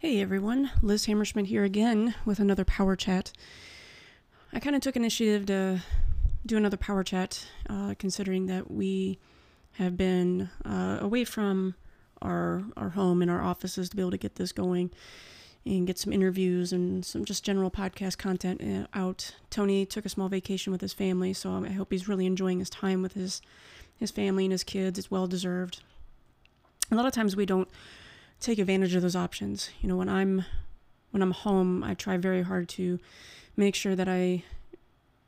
Hey everyone, Liz Hammerschmidt here again with another power chat. I kind of took initiative to do another power chat, uh, considering that we have been uh, away from our our home and our offices to be able to get this going and get some interviews and some just general podcast content uh, out. Tony took a small vacation with his family, so I hope he's really enjoying his time with his his family and his kids. It's well deserved. A lot of times we don't take advantage of those options. You know, when I'm when I'm home, I try very hard to make sure that I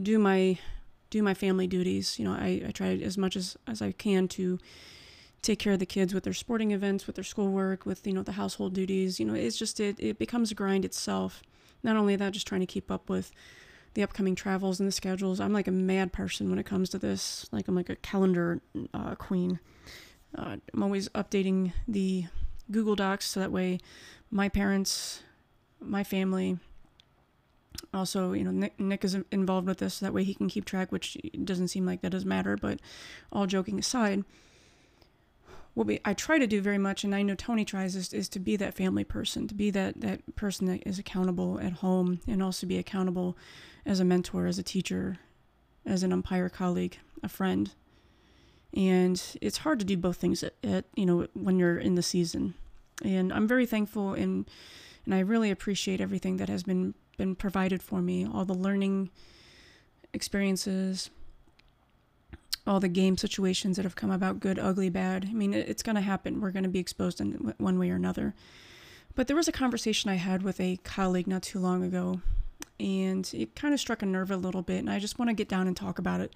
do my do my family duties. You know, I, I try as much as, as I can to take care of the kids with their sporting events, with their schoolwork, with, you know, the household duties. You know, it's just it, it becomes a grind itself. Not only that, just trying to keep up with the upcoming travels and the schedules. I'm like a mad person when it comes to this. Like I'm like a calendar uh, queen. Uh, I'm always updating the Google Docs so that way my parents, my family, also, you know, Nick, Nick is involved with this so that way he can keep track, which doesn't seem like that does matter, but all joking aside, what we I try to do very much, and I know Tony tries, is, is to be that family person, to be that, that person that is accountable at home and also be accountable as a mentor, as a teacher, as an umpire colleague, a friend and it's hard to do both things at, at, you know when you're in the season. And i'm very thankful and and i really appreciate everything that has been been provided for me. All the learning experiences all the game situations that have come about good ugly bad. I mean it's going to happen. We're going to be exposed in one way or another. But there was a conversation i had with a colleague not too long ago and it kind of struck a nerve a little bit and i just want to get down and talk about it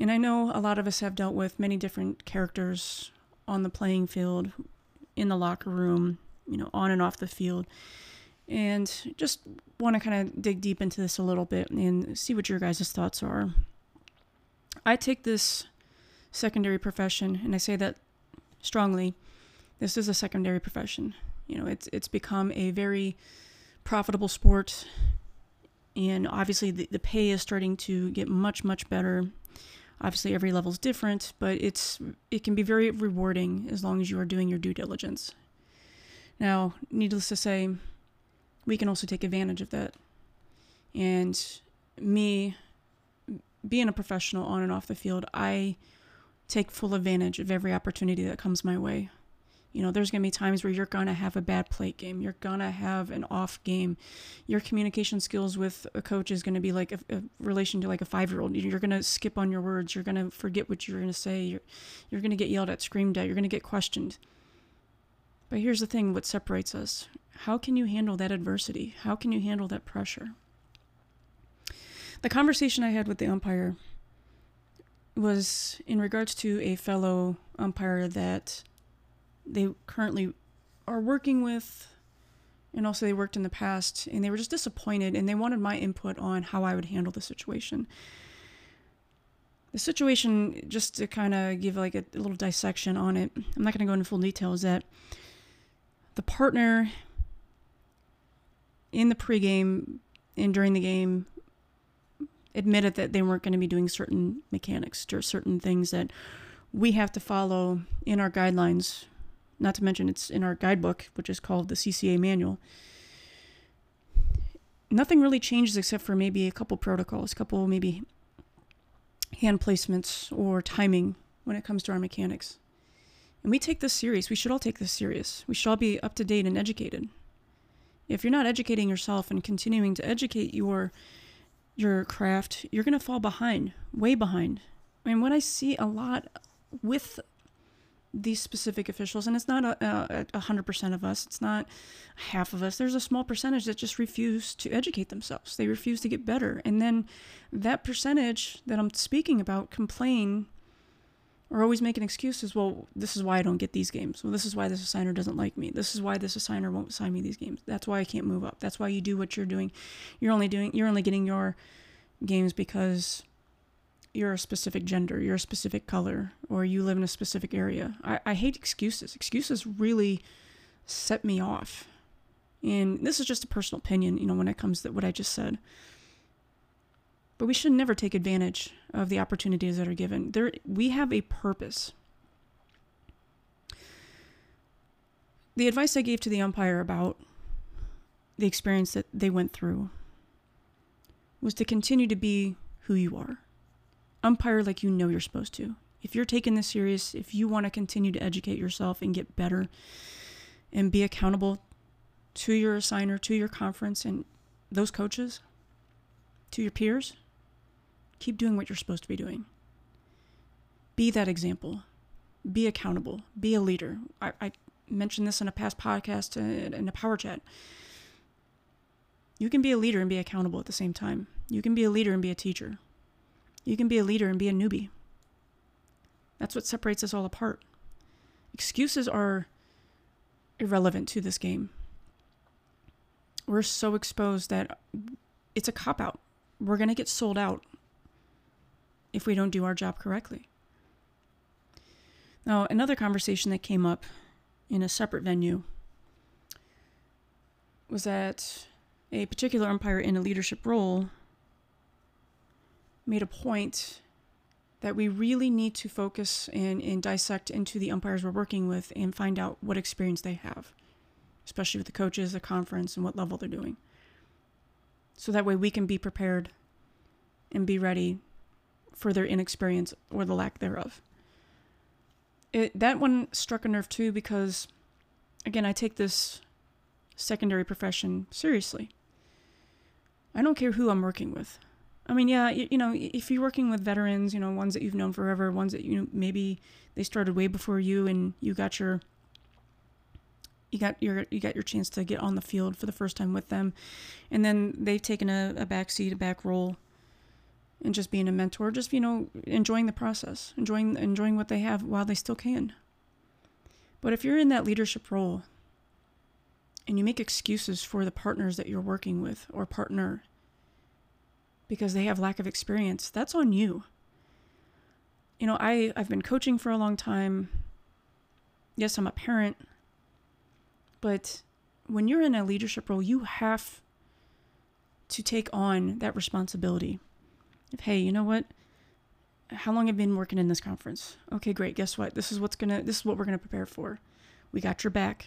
and I know a lot of us have dealt with many different characters on the playing field, in the locker room, you know, on and off the field. And just want to kind of dig deep into this a little bit and see what your guys' thoughts are. I take this secondary profession, and I say that strongly. This is a secondary profession. You know, it's it's become a very profitable sport, and obviously the, the pay is starting to get much much better Obviously, every level is different, but it's it can be very rewarding as long as you are doing your due diligence. Now, needless to say, we can also take advantage of that. And me being a professional on and off the field, I take full advantage of every opportunity that comes my way. You know, there's going to be times where you're going to have a bad plate game. You're going to have an off game. Your communication skills with a coach is going to be like a, a relation to like a five year old. You're going to skip on your words. You're going to forget what you're going to say. You're, you're going to get yelled at, screamed at. You're going to get questioned. But here's the thing what separates us how can you handle that adversity? How can you handle that pressure? The conversation I had with the umpire was in regards to a fellow umpire that they currently are working with and also they worked in the past and they were just disappointed and they wanted my input on how I would handle the situation. The situation, just to kind of give like a, a, little dissection on it, I'm not going to go into full detail, is that the partner in the pregame and during the game admitted that they weren't going to be doing certain mechanics or certain things that we have to follow in our guidelines not to mention, it's in our guidebook, which is called the CCA manual. Nothing really changes except for maybe a couple protocols, a couple maybe hand placements or timing when it comes to our mechanics. And we take this serious. We should all take this serious. We should all be up to date and educated. If you're not educating yourself and continuing to educate your your craft, you're going to fall behind, way behind. I mean, what I see a lot with these specific officials, and it's not a, hundred percent of us. It's not half of us. There's a small percentage that just refuse to educate themselves. They refuse to get better, and then that percentage that I'm speaking about complain or always making excuses. Well, this is why I don't get these games. Well, this is why this assigner doesn't like me. This is why this assigner won't assign me these games. That's why I can't move up. That's why you do what you're doing. You're only doing. You're only getting your games because you're a specific gender, you're a specific color, or you live in a specific area. I, I hate excuses. Excuses really set me off. And this is just a personal opinion, you know, when it comes to what I just said. But we should never take advantage of the opportunities that are given. There we have a purpose. The advice I gave to the umpire about the experience that they went through was to continue to be who you are. Umpire like you know you're supposed to. If you're taking this serious, if you want to continue to educate yourself and get better and be accountable to your assigner, to your conference, and those coaches, to your peers, keep doing what you're supposed to be doing. Be that example. Be accountable. Be a leader. I, I mentioned this in a past podcast uh, in a power chat. You can be a leader and be accountable at the same time. You can be a leader and be a teacher. You can be a leader and be a newbie. That's what separates us all apart. Excuses are irrelevant to this game. We're so exposed that it's a cop out. We're going to get sold out if we don't do our job correctly. Now, another conversation that came up in a separate venue was that a particular umpire in a leadership role made a point that we really need to focus and, and dissect into the umpires we're working with and find out what experience they have, especially with the coaches, the conference, and what level they're doing. So that way we can be prepared and be ready for their inexperience or the lack thereof. It, that one struck a nerve too because, again, I take this secondary profession seriously. I don't care who I'm working with. I mean, yeah, you, you, know, if you're working with veterans, you know, ones that you've known forever, ones that you know, maybe they started way before you, and you got your you got your you got your chance to get on the field for the first time with them, and then they've taken a, a back seat, a back role, and just being a mentor, just you know, enjoying the process, enjoying enjoying what they have while they still can. But if you're in that leadership role, and you make excuses for the partners that you're working with or partner because they have lack of experience, that's on you. You know, I, I've been coaching for a long time. Yes, I'm a parent. But when you're in a leadership role, you have to take on that responsibility. Hey, you know what? How long have you been working in this conference? Okay, great. Guess what? This is what's gonna this is what we're gonna prepare for. We got your back.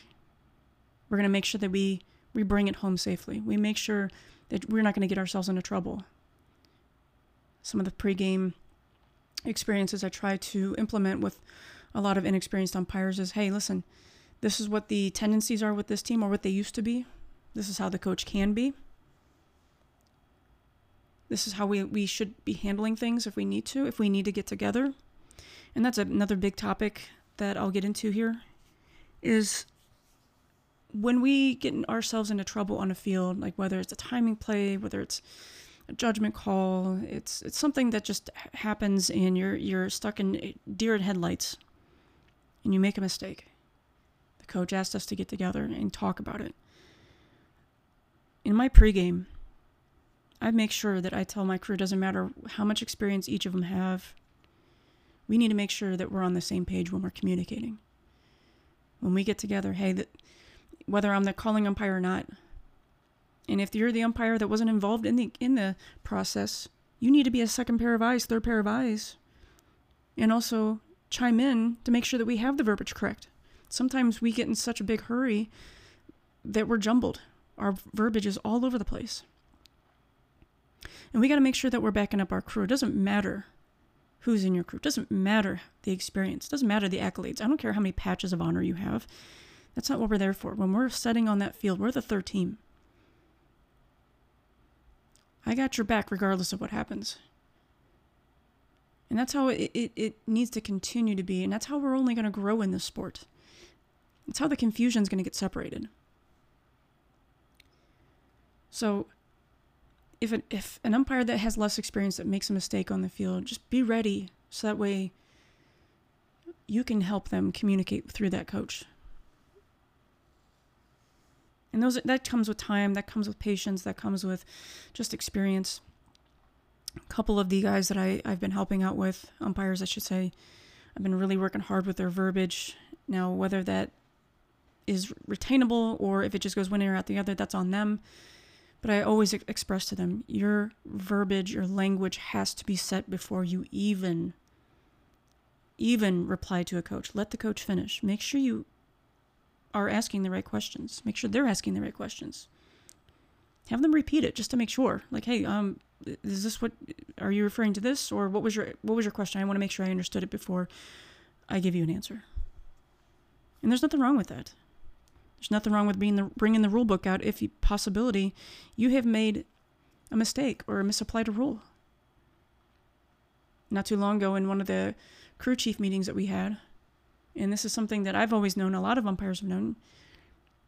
We're gonna make sure that we we bring it home safely. We make sure that we're not gonna get ourselves into trouble some of the pregame experiences I try to implement with a lot of inexperienced umpires is hey, listen, this is what the tendencies are with this team or what they used to be. This is how the coach can be. This is how we, we should be handling things if we need to, if we need to get together. And that's another big topic that I'll get into here is when we get ourselves into trouble on a field, like whether it's a timing play, whether it's a judgment call. It's it's something that just happens and you're you're stuck in eh, deer in headlights and you make a mistake. The coach asked us to get together and talk about it. In my pregame, I make sure that I tell my crew doesn't matter how much experience each of them have. We need to make sure that we're on the same page when we're communicating. When we get together, hey, that whether I'm the calling umpire or not, and if you're the umpire that wasn't involved in the in the process, you need to be a second pair of eyes, third pair of eyes. And also chime in to make sure that we have the verbiage correct. Sometimes we get in such a big hurry that we're jumbled. Our verbiage is all over the place. And we got to make sure that we're backing up our crew. It doesn't matter who's in your crew. It doesn't matter the experience. It doesn't matter the accolades. I don't care how many patches of honor you have. That's not what we're there for. When we're setting on that field, we're the third team. I got your back regardless of what happens. And that's how it, it, it needs to continue to be. And that's how we're only going to grow in this sport. That's how the confusion is going to get separated. So, if, it, if an umpire that has less experience that makes a mistake on the field, just be ready so that way you can help them communicate through that coach. And those that comes with time, that comes with patience, that comes with just experience. A couple of the guys that I, I've been helping out with, umpires I should say, I've been really working hard with their verbiage. Now, whether that is retainable or if it just goes one ear out the other, that's on them. But I always express to them your verbiage, your language has to be set before you even even reply to a coach. Let the coach finish. Make sure you are asking the right questions. Make sure they're asking the right questions. have them repeat it just to make sure. Like, hey, um, is this what are you referring to this or what was your what was your question? I want to make sure I understood it before I give you an answer. And there's nothing wrong with that. There's nothing wrong with being the, bringing the rule book out if you, possibility you have made a mistake or misapplied a rule. Not too long ago, in one of the crew chief meetings that we had, and this is something that I've always known, a lot of umpires have known,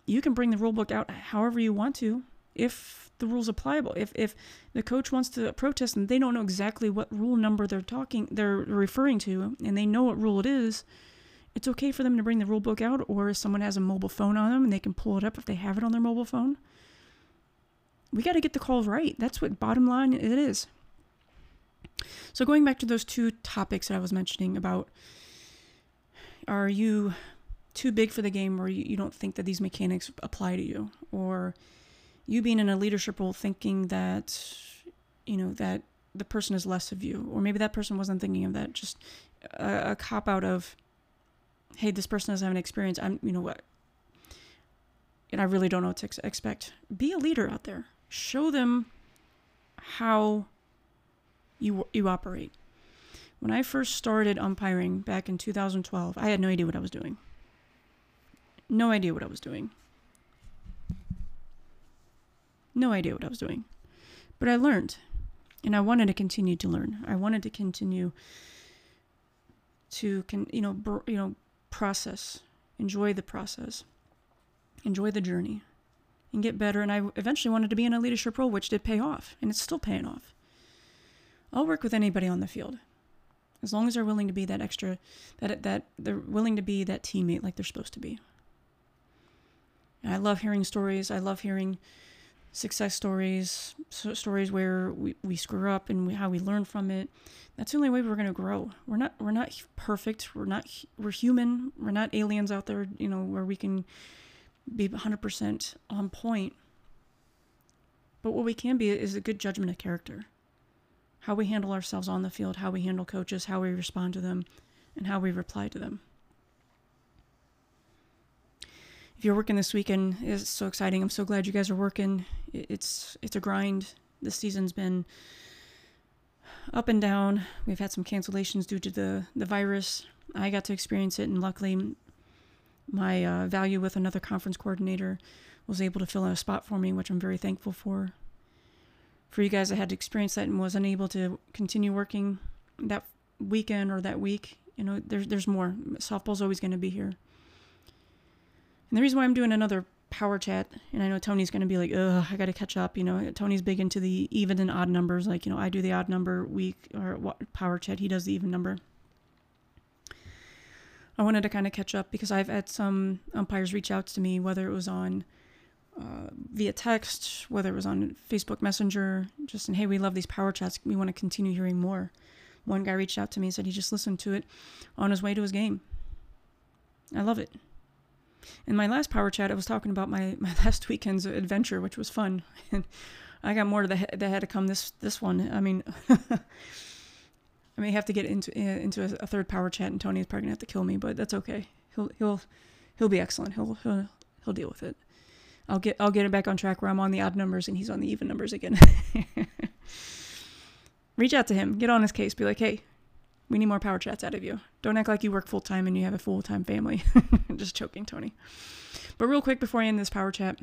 you can bring the rule book out however you want to if the rule's applicable. If if the coach wants to protest and they don't know exactly what rule number they're talking they're referring to and they know what rule it is, it's okay for them to bring the rule book out or if someone has a mobile phone on them and they can pull it up if they have it on their mobile phone. We got to get the calls right. That's what bottom line it is. So going back to those two topics that I was mentioning about are you too big for the game or you, don't think that these mechanics apply to you? Or you being in a leadership role thinking that you know that the person is less of you or maybe that person wasn't thinking of that just a, a cop out of hey this person doesn't have an experience. I'm you know what? And i really don't know what to ex- expect. Be a leader out there. Show them how you you operate when i first started umpiring back in 2012 i had no idea what i was doing no idea what i was doing no idea what I was doing. But I learned. And I wanted to continue to learn. I wanted to continue to can you know br- you know process, enjoy the process, enjoy the journey, and get better. And I eventually wanted to be in a leadership role, which did pay off, and it's still paying off. I'll work with anybody on the field, as long as they're willing to be that extra, that that they're willing to be that teammate like they're supposed to be. And I love hearing stories. I love hearing success stories, so stories where we, we screw up and we, how we learn from it. That's the only way we're going to grow. We're not we're not perfect. We're not we're human. We're not aliens out there, you know, where we can be 100% on point. But what we can be is a good judgment of character. How we handle ourselves on the field, how we handle coaches, how we respond to them, and how we reply to them. if you're working this weekend, it's so exciting. I'm so glad you guys are working. It's it's a grind. This season's been up and down. We've had some cancellations due to the the virus. I got to experience it, and luckily, my uh, value with another conference coordinator was able to fill in a spot for me, which I'm very thankful for. For you guys that had to experience that and was unable to continue working that weekend or that week, you know, there's there's more. Softball's always going to be here. And the reason why I'm doing another power chat, and I know Tony's going to be like, ugh, I got to catch up. You know, Tony's big into the even and odd numbers. Like, you know, I do the odd number week or power chat, he does the even number. I wanted to kind of catch up because I've had some umpires reach out to me, whether it was on uh, via text, whether it was on Facebook Messenger, just saying, hey, we love these power chats. We want to continue hearing more. One guy reached out to me and said he just listened to it on his way to his game. I love it. In my last power chat, I was talking about my, my last weekend's adventure, which was fun, and I got more to the that had to come this this one. I mean, I may have to get into into a, a third power chat, and Tony's probably gonna have to kill me, but that's okay. He'll he'll he'll be excellent. He'll he'll he'll deal with it. I'll get I'll get it back on track where I'm on the odd numbers and he's on the even numbers again. Reach out to him, get on his case, be like, hey, we need more power chats out of you. Don't act like you work full time and you have a full time family. Just choking, Tony. But real quick before I end this power chat,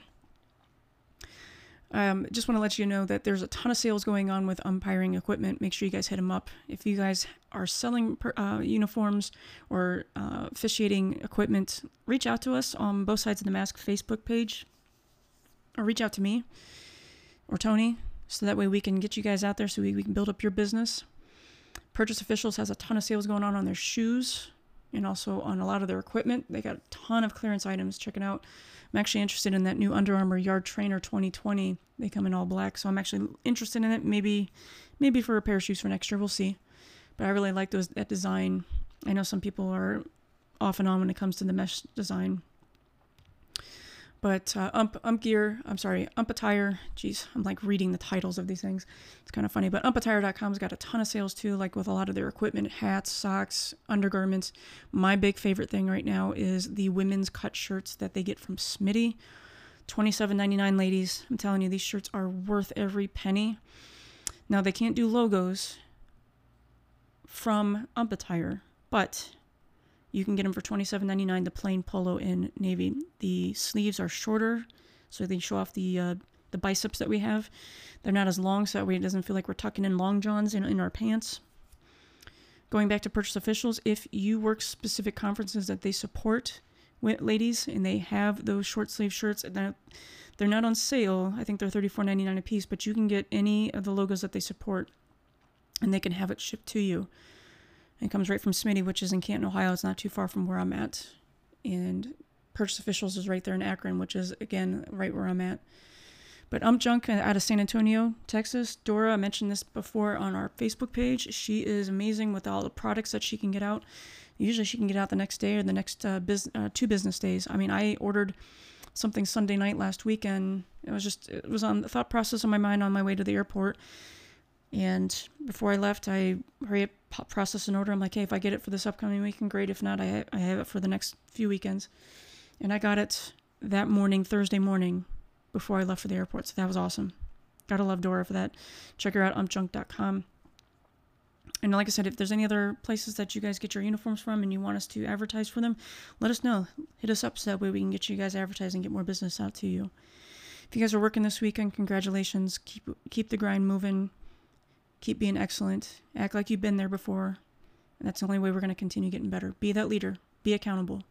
um, just want to let you know that there's a ton of sales going on with umpiring equipment. Make sure you guys hit them up. If you guys are selling per, uh, uniforms or uh, officiating equipment, reach out to us on both sides of the mask Facebook page, or reach out to me or Tony, so that way we can get you guys out there, so we, we can build up your business. Purchase Officials has a ton of sales going on on their shoes and also on a lot of their equipment. They got a ton of clearance items. Check it out. I'm actually interested in that new Under Armour Yard Trainer 2020. They come in all black, so I'm actually interested in it. Maybe, maybe for a pair of shoes for next year. We'll see. But I really like those that design. I know some people are off and on when it comes to the mesh design. But uh, Ump Ump Gear, I'm sorry, Ump Attire. Geez, I'm like reading the titles of these things. It's kind of funny. But UmpAttire.com's got a ton of sales too, like with a lot of their equipment, hats, socks, undergarments. My big favorite thing right now is the women's cut shirts that they get from Smitty. $27.99, ladies. I'm telling you, these shirts are worth every penny. Now, they can't do logos from Ump Attire, but you can get them for $27.99, the plain polo in navy. The sleeves are shorter, so they show off the uh, the biceps that we have. They're not as long, so that way it doesn't feel like we're tucking in long johns in, in our pants. Going back to purchase officials, if you work specific conferences that they support, ladies, and they have those short sleeve shirts, they're, they're not on sale. I think they're $34.99 a piece, but you can get any of the logos that they support, and they can have it shipped to you. It comes right from Smitty, which is in Canton, Ohio. It's not too far from where I'm at. And Purchase Officials is right there in Akron, which is, again, right where I'm at. But Ump Junk out of San Antonio, Texas. Dora, I mentioned this before on our Facebook page. She is amazing with all the products that she can get out. Usually she can get out the next day or the next uh, biz- uh, two business days. I mean, I ordered something Sunday night last weekend. It was just, it was on the thought process on my mind on my way to the airport. And before I left, I hurry up, process an order. I'm like, hey, if I get it for this upcoming weekend, great. If not, I, I have it for the next few weekends. And I got it that morning, Thursday morning, before I left for the airport. So that was awesome. Gotta love Dora for that. Check her out, umpjunk.com. And like I said, if there's any other places that you guys get your uniforms from and you want us to advertise for them, let us know. Hit us up so that way we can get you guys advertising and get more business out to you. If you guys are working this weekend, congratulations. Keep keep the grind moving. Keep being excellent. Act like you've been there before. And that's the only way we're going to continue getting better. Be that leader. Be accountable.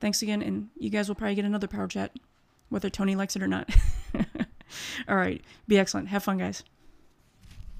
Thanks again, and you guys will probably get another power chat, whether Tony likes it or not. All right. Be excellent. Have fun, guys.